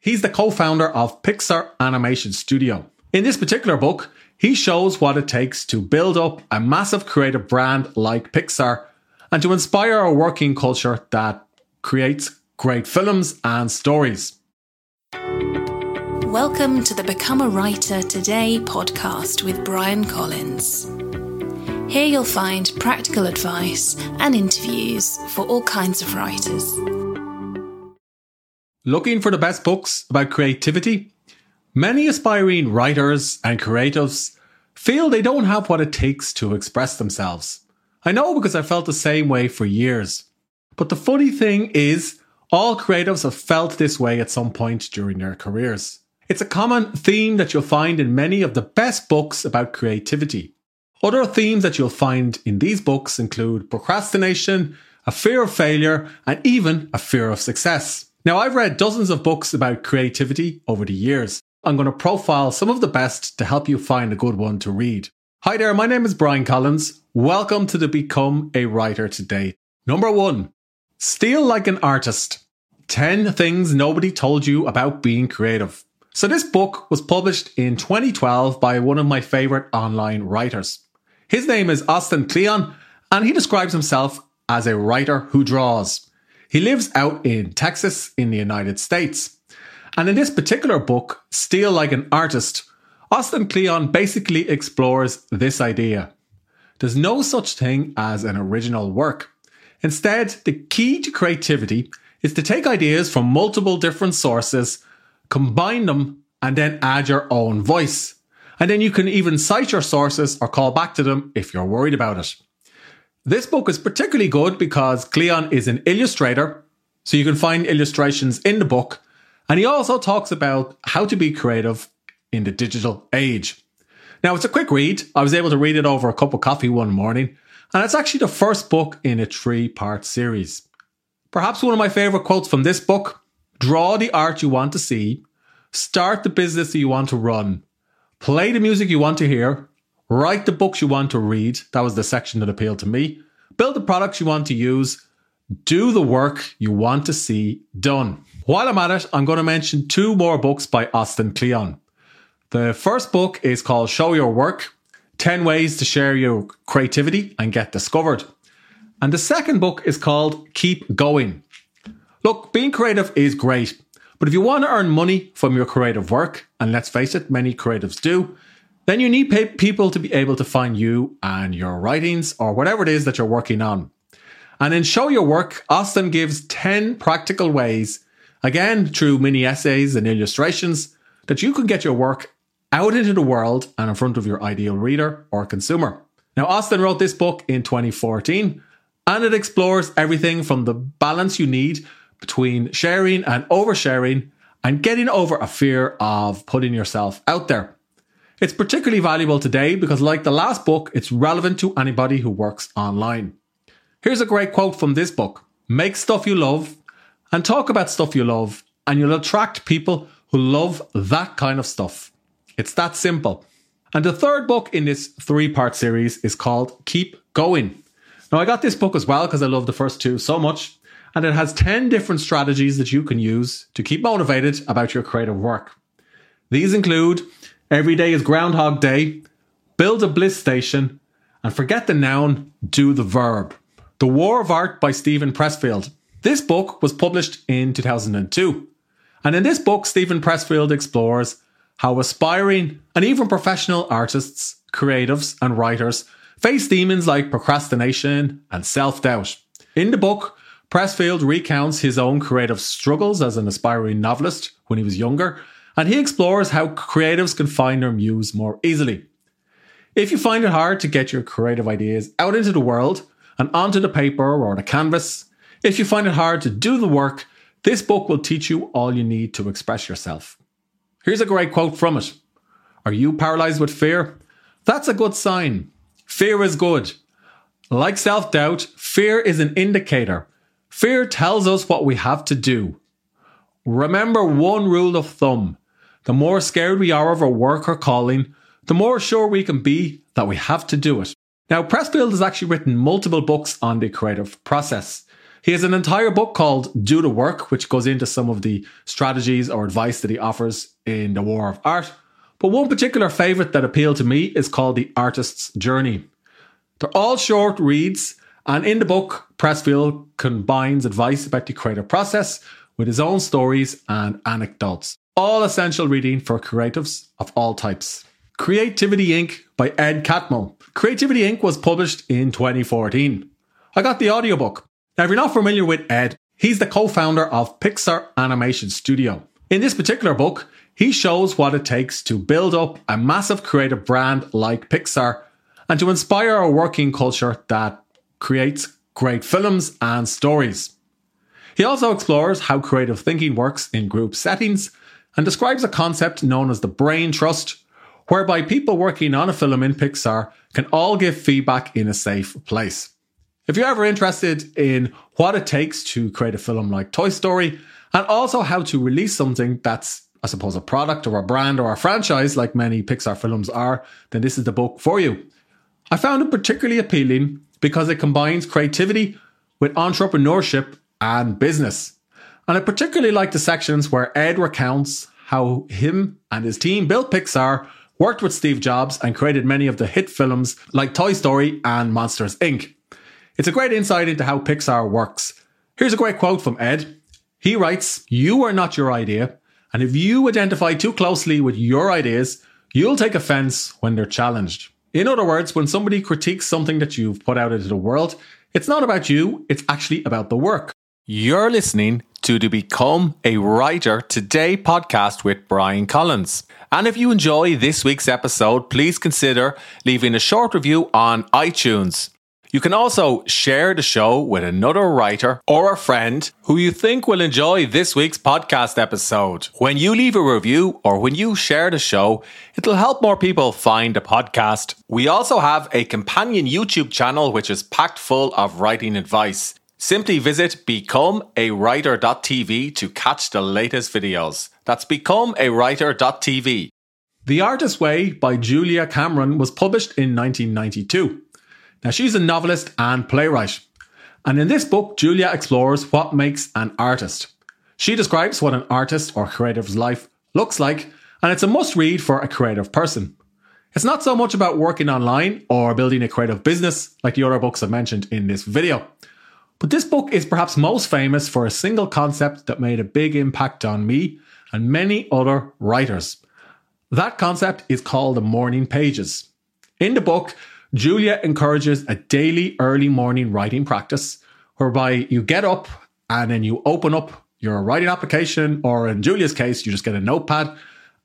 He's the co founder of Pixar Animation Studio. In this particular book, he shows what it takes to build up a massive creative brand like Pixar and to inspire a working culture that creates great films and stories. Welcome to the Become a Writer Today podcast with Bryan Collins. Here you'll find practical advice and interviews for all kinds of writers. Looking for the best books about creativity? Many aspiring writers and creatives feel they don't have what it takes to express themselves. I know because I felt the same way for years. But the funny thing is, all creatives have felt this way at some point during their careers. It's a common theme that you'll find in many of the best books about creativity. Other themes that you'll find in these books include procrastination, a fear of failure, and even a fear of success. Now, I've read dozens of books about creativity over the years. I'm going to profile some of the best to help you find a good one to read. Hi there, my name is Bryan Collins. Welcome to the Become a Writer today. Number one, steal like an artist. 10 things nobody told you about being creative. So, this book was published in 2012 by one of my favorite online writers. His name is Austin Kleon, and he describes himself as a writer who draws. He lives out in Texas in the United States. And in this particular book, Steal Like an Artist, Austin Kleon basically explores this idea. There's no such thing as an original work. Instead, the key to creativity is to take ideas from multiple different sources combine them, and then add your own voice. And then you can even cite your sources or call back to them if you're worried about it. This book is particularly good because Kleon is an illustrator, so you can find illustrations in the book. And he also talks about how to be creative in the digital age. Now, it's a quick read. I was able to read it over a cup of coffee one morning, and it's actually the first book in a three part series. Perhaps one of my favourite quotes from this book draw the art you want to see, start the business that you want to run, play the music you want to hear, write the books you want to read. That was the section that appealed to me. Build the products you want to use, do the work you want to see done. While I'm at it, I'm going to mention two more books by Austin Kleon. The first book is called Show Your Work 10 Ways to Share Your Creativity and Get Discovered. And the second book is called Keep Going Look, being creative is great, but if you want to earn money from your creative work, and let's face it, many creatives do, then you need people to be able to find you and your writings or whatever it is that you're working on. And in Show Your Work, Austin gives 10 practical ways, again through mini essays and illustrations, that you can get your work out into the world and in front of your ideal reader or consumer. Now, Austin wrote this book in 2014, and it explores everything from the balance you need between sharing and oversharing and getting over a fear of putting yourself out there. It's particularly valuable today because, like the last book, it's relevant to anybody who works online. Here's a great quote from this book Make stuff you love and talk about stuff you love, and you'll attract people who love that kind of stuff. It's that simple. And the third book in this three part series is called Keep Going. Now, I got this book as well because I love the first two so much and it has 10 different strategies that you can use to keep motivated about your creative work. These include every day is Groundhog Day, build a bliss station, and forget the noun, do the verb. The War of Art by Steven Pressfield. This book was published in 2002. And in this book, Steven Pressfield explores how aspiring and even professional artists, creatives, and writers face demons like procrastination and self doubt. In the book, Pressfield recounts his own creative struggles as an aspiring novelist when he was younger, and he explores how creatives can find their muse more easily. If you find it hard to get your creative ideas out into the world and onto the paper or the canvas, if you find it hard to do the work, this book will teach you all you need to express yourself. Here's a great quote from it Are you paralyzed with fear? That's a good sign. Fear is good. Like self doubt, fear is an indicator Fear tells us what we have to do. Remember one rule of thumb the more scared we are of our work or calling, the more sure we can be that we have to do it. Now, Pressfield has actually written multiple books on the creative process. He has an entire book called Do the Work, which goes into some of the strategies or advice that he offers in the war of art. But one particular favourite that appealed to me is called The Artist's Journey. They're all short reads, and in the book, Pressfield combines advice about the creative process with his own stories and anecdotes. All essential reading for creatives of all types. Creativity Inc. by Ed Catmull. Creativity Inc. was published in 2014. I got the audiobook. Now, if you're not familiar with Ed, he's the co founder of Pixar Animation Studio. In this particular book, he shows what it takes to build up a massive creative brand like Pixar and to inspire a working culture that creates great films and stories. He also explores how creative thinking works in group settings and describes a concept known as the brain trust, whereby people working on a film in Pixar can all give feedback in a safe place. If you're ever interested in what it takes to create a film like Toy Story, and also how to release something that's, I suppose, a product or a brand or a franchise like many Pixar films are, then this is the book for you. I found it particularly appealing because it combines creativity with entrepreneurship and business. And I particularly like the sections where Ed recounts how him and his team built Pixar, worked with Steve Jobs, and created many of the hit films like Toy Story and Monsters Inc. It's a great insight into how Pixar works. Here's a great quote from Ed. He writes, You are not your idea, and if you identify too closely with your ideas, you'll take offense when they're challenged. In other words, when somebody critiques something that you've put out into the world, it's not about you, it's actually about the work. You're listening to the Become a Writer Today podcast with Bryan Collins. And if you enjoy this week's episode, please consider leaving a short review on iTunes. You can also share the show with another writer or a friend who you think will enjoy this week's podcast episode. When you leave a review or when you share the show, it'll help more people find the podcast. We also have a companion YouTube channel which is packed full of writing advice. Simply visit becomeawriter.tv to catch the latest videos. That's becomeawriter.tv. The Artist's Way by Julia Cameron was published in 1992. Now, she's a novelist and playwright. And in this book, Julia explores what makes an artist. She describes what an artist or creative's life looks like, and it's a must read for a creative person. It's not so much about working online or building a creative business like the other books I've mentioned in this video. But this book is perhaps most famous for a single concept that made a big impact on me and many other writers. That concept is called the morning pages. In the book, Julia encourages a daily early morning writing practice whereby you get up and then you open up your writing application, or in Julia's case, you just get a notepad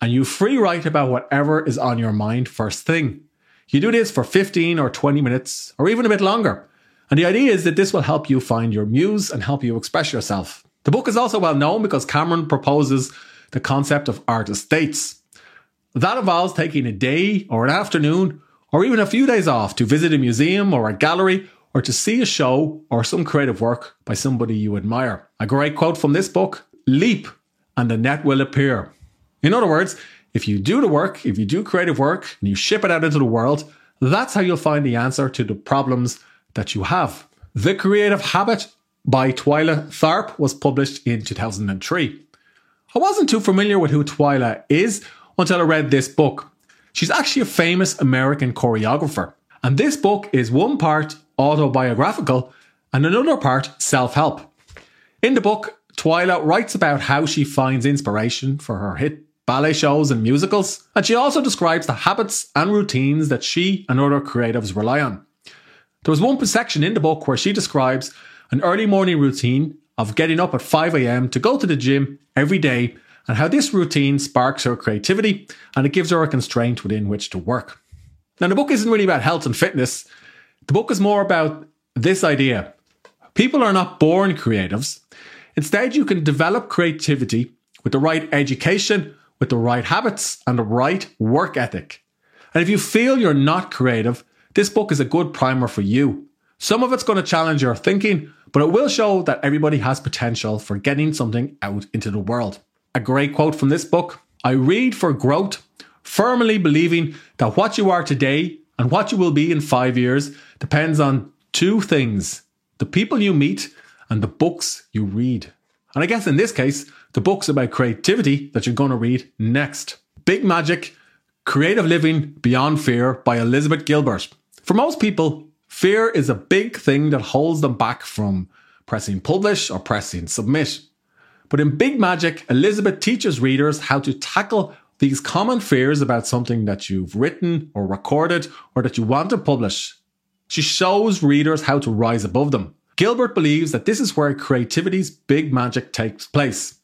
and you free write about whatever is on your mind first thing. You do this for 15 or 20 minutes or even a bit longer. And the idea is that this will help you find your muse and help you express yourself. The book is also well known because Cameron proposes the concept of artist dates. That involves taking a day or an afternoon or even a few days off to visit a museum or a gallery or to see a show or some creative work by somebody you admire. A great quote from this book leap and the net will appear. In other words, if you do the work, if you do creative work and you ship it out into the world, that's how you'll find the answer to the problems that you have. The Creative Habit by Twyla Tharp was published in 2003. I wasn't too familiar with who Twyla is until I read this book. She's actually a famous American choreographer. And this book is one part autobiographical and another part self help. In the book, Twyla writes about how she finds inspiration for her hit ballet shows and musicals, and she also describes the habits and routines that she and other creatives rely on. There was one section in the book where she describes an early morning routine of getting up at 5am to go to the gym every day and how this routine sparks her creativity and it gives her a constraint within which to work. Now, the book isn't really about health and fitness, the book is more about this idea. People are not born creatives. Instead, you can develop creativity with the right education, with the right habits, and the right work ethic. And if you feel you're not creative, this book is a good primer for you. Some of it's going to challenge your thinking, but it will show that everybody has potential for getting something out into the world. A great quote from this book I read for growth, firmly believing that what you are today and what you will be in five years depends on two things the people you meet and the books you read. And I guess in this case, the books about creativity that you're going to read next. Big Magic Creative Living Beyond Fear by Elizabeth Gilbert. For most people, fear is a big thing that holds them back from pressing publish or pressing submit. But in Big Magic, Elizabeth teaches readers how to tackle these common fears about something that you've written or recorded or that you want to publish. She shows readers how to rise above them. Gilbert believes that this is where creativity's big magic takes place.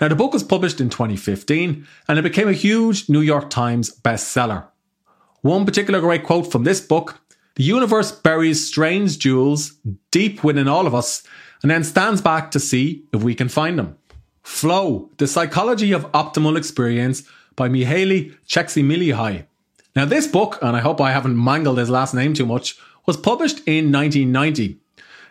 Now, the book was published in 2015 and it became a huge New York Times bestseller. One particular great quote from this book The universe buries strange jewels deep within all of us and then stands back to see if we can find them. Flow, the psychology of optimal experience by Mihaly Csikszentmihalyi. Now, this book, and I hope I haven't mangled his last name too much, was published in 1990.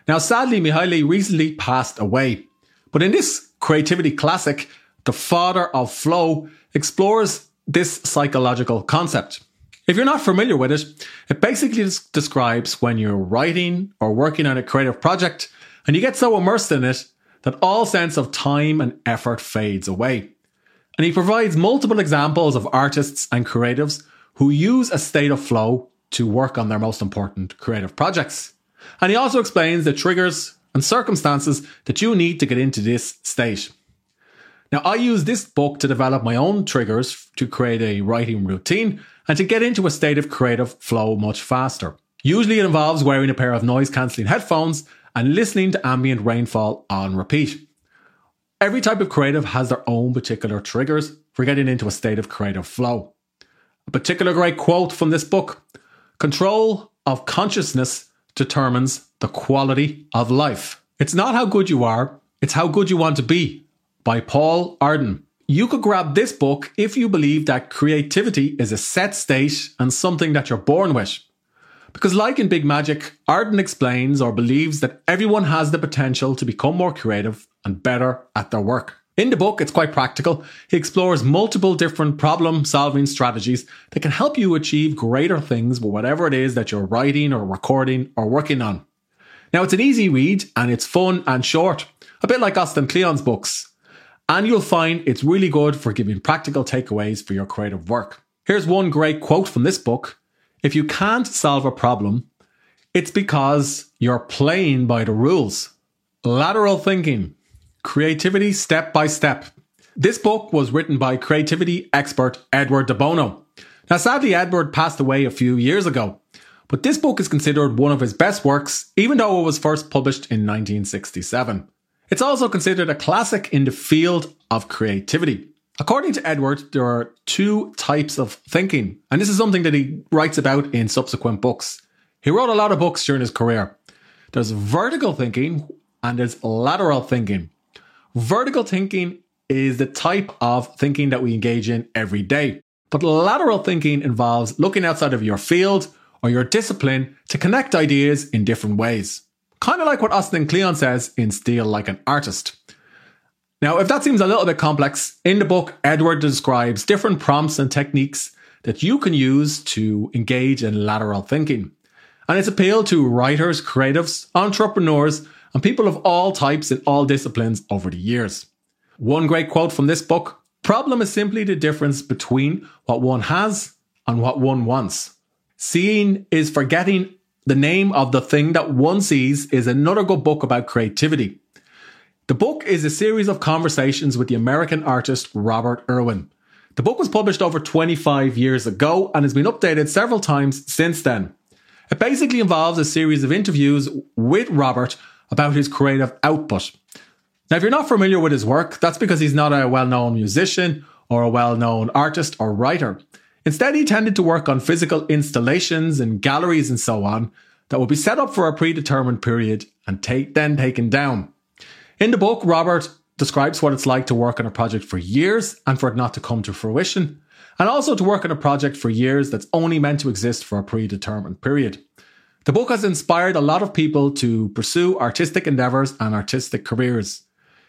Now, sadly, Mihaly recently passed away. But in this creativity classic, The Father of Flow explores this psychological concept. If you're not familiar with it, it basically describes when you're writing or working on a creative project and you get so immersed in it that all sense of time and effort fades away. And he provides multiple examples of artists and creatives who use a state of flow to work on their most important creative projects. And he also explains the triggers and circumstances that you need to get into this state. Now, I use this book to develop my own triggers to create a writing routine and to get into a state of creative flow much faster. Usually, it involves wearing a pair of noise cancelling headphones and listening to ambient rainfall on repeat. Every type of creative has their own particular triggers for getting into a state of creative flow. A particular great quote from this book Control of consciousness determines the quality of life. It's not how good you are, it's how good you want to be. By Paul Arden. You could grab this book if you believe that creativity is a set state and something that you're born with. Because, like in Big Magic, Arden explains or believes that everyone has the potential to become more creative and better at their work. In the book, it's quite practical. He explores multiple different problem solving strategies that can help you achieve greater things with whatever it is that you're writing or recording or working on. Now, it's an easy read and it's fun and short, a bit like Austin Kleon's books. And you'll find it's really good for giving practical takeaways for your creative work. Here's one great quote from this book if you can't solve a problem, it's because you're playing by the rules. Lateral thinking, creativity step by step. This book was written by creativity expert Edward de Bono. Now, sadly, Edward passed away a few years ago, but this book is considered one of his best works, even though it was first published in 1967. It's also considered a classic in the field of creativity. According to Edward, there are two types of thinking, and this is something that he writes about in subsequent books. He wrote a lot of books during his career. There's vertical thinking and there's lateral thinking. Vertical thinking is the type of thinking that we engage in every day. But lateral thinking involves looking outside of your field or your discipline to connect ideas in different ways. Kind of like what Austin Kleon says in Steal Like an Artist. Now, if that seems a little bit complex, in the book, Edward describes different prompts and techniques that you can use to engage in lateral thinking. And it's appealed to writers, creatives, entrepreneurs, and people of all types in all disciplines over the years. One great quote from this book Problem is simply the difference between what one has and what one wants. Seeing is forgetting the name of the thing that one sees is another good book about creativity. The book is a series of conversations with the American artist Robert Irwin. The book was published over 25 years ago and has been updated several times since then. It basically involves a series of interviews with Robert about his creative output. Now, if you're not familiar with his work, that's because he's not a well known musician or a well known artist or writer. Instead, he tended to work on physical installations and galleries and so on that would be set up for a predetermined period and take, then taken down. In the book, Robert describes what it's like to work on a project for years and for it not to come to fruition, and also to work on a project for years that's only meant to exist for a predetermined period. The book has inspired a lot of people to pursue artistic endeavours and artistic careers.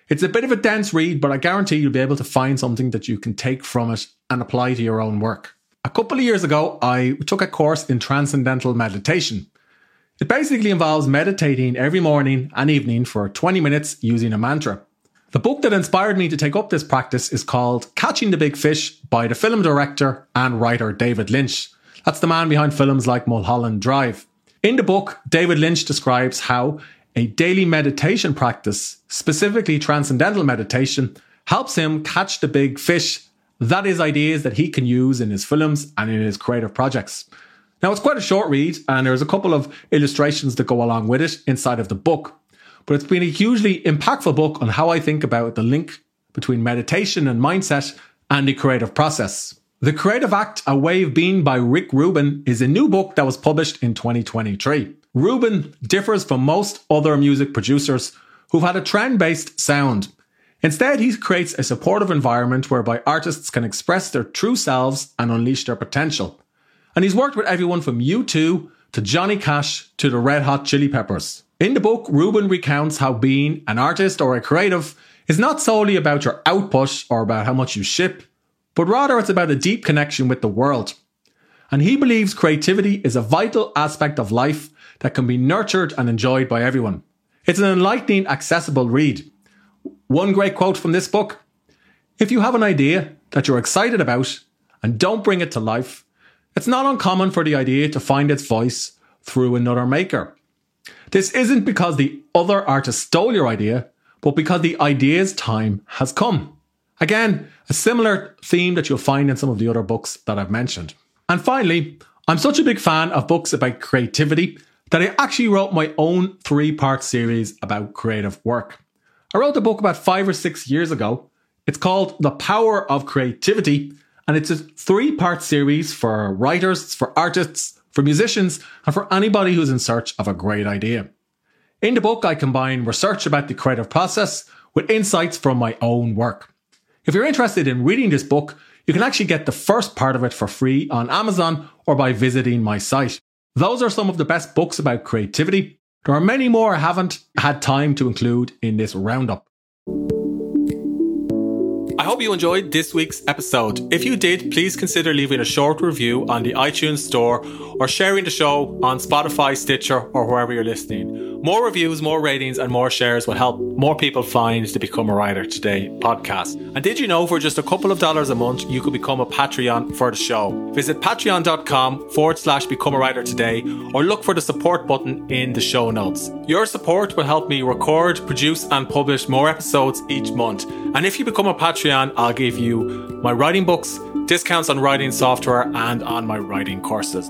It's a bit of a dense read, but I guarantee you'll be able to find something that you can take from it and apply to your own work. A couple of years ago, I took a course in transcendental meditation. It basically involves meditating every morning and evening for 20 minutes using a mantra. The book that inspired me to take up this practice is called Catching the Big Fish by the film director and writer David Lynch. That's the man behind films like Mulholland Drive. In the book, David Lynch describes how a daily meditation practice, specifically transcendental meditation, helps him catch the big fish. That is ideas that he can use in his films and in his creative projects. Now, it's quite a short read, and there's a couple of illustrations that go along with it inside of the book but it's been a hugely impactful book on how I think about the link between meditation and mindset and the creative process. The Creative Act, A Way of Being by Rick Rubin is a new book that was published in 2023. Rubin differs from most other music producers who've had a trend based sound. Instead, he creates a supportive environment whereby artists can express their true selves and unleash their potential. And he's worked with everyone from U2 to Johnny Cash to the Red Hot Chili Peppers. In the book, Rubin recounts how being an artist or a creative is not solely about your output or about how much you ship, but rather it's about a deep connection with the world. And he believes creativity is a vital aspect of life that can be nurtured and enjoyed by everyone. It's an enlightening, accessible read. One great quote from this book If you have an idea that you're excited about and don't bring it to life, it's not uncommon for the idea to find its voice through another maker. This isn't because the other artist stole your idea, but because the idea's time has come. Again, a similar theme that you'll find in some of the other books that I've mentioned. And finally, I'm such a big fan of books about creativity that I actually wrote my own three part series about creative work. I wrote the book about five or six years ago. It's called The Power of Creativity, and it's a three part series for writers, for artists, for musicians, and for anybody who's in search of a great idea. In the book, I combine research about the creative process with insights from my own work. If you're interested in reading this book, you can actually get the first part of it for free on Amazon or by visiting my site. Those are some of the best books about creativity. There are many more I haven't had time to include in this roundup. I hope you enjoyed this week's episode. If you did, please consider leaving a short review on the iTunes Store or sharing the show on Spotify, Stitcher, or wherever you're listening. More reviews, more ratings, and more shares will help more people find the Become a Writer Today podcast. And did you know for just a couple of dollars a month, you could become a Patreon for the show? Visit patreon.com forward slash become a writer today or look for the support button in the show notes. Your support will help me record, produce, and publish more episodes each month. And if you become a Patreon, I'll give you my writing books, discounts on writing software, and on my writing courses.